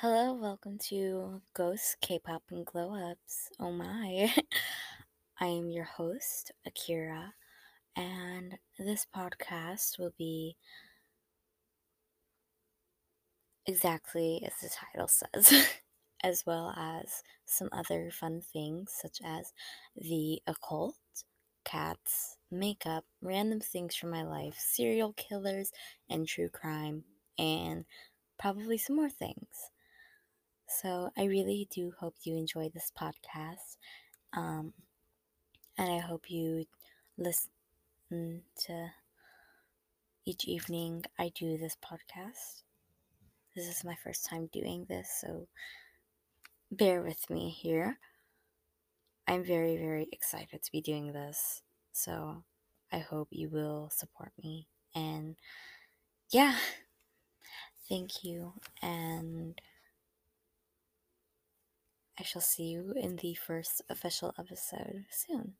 Hello, welcome to Ghost K-pop and Glow Ups. Oh my. I am your host, Akira, and this podcast will be exactly as the title says, as well as some other fun things such as the occult, cats, makeup, random things from my life, serial killers, and true crime, and probably some more things. So I really do hope you enjoy this podcast. Um, and I hope you listen to each evening I do this podcast. This is my first time doing this, so bear with me here. I'm very, very excited to be doing this. So I hope you will support me. And yeah, thank you. And shall see you in the first official episode soon.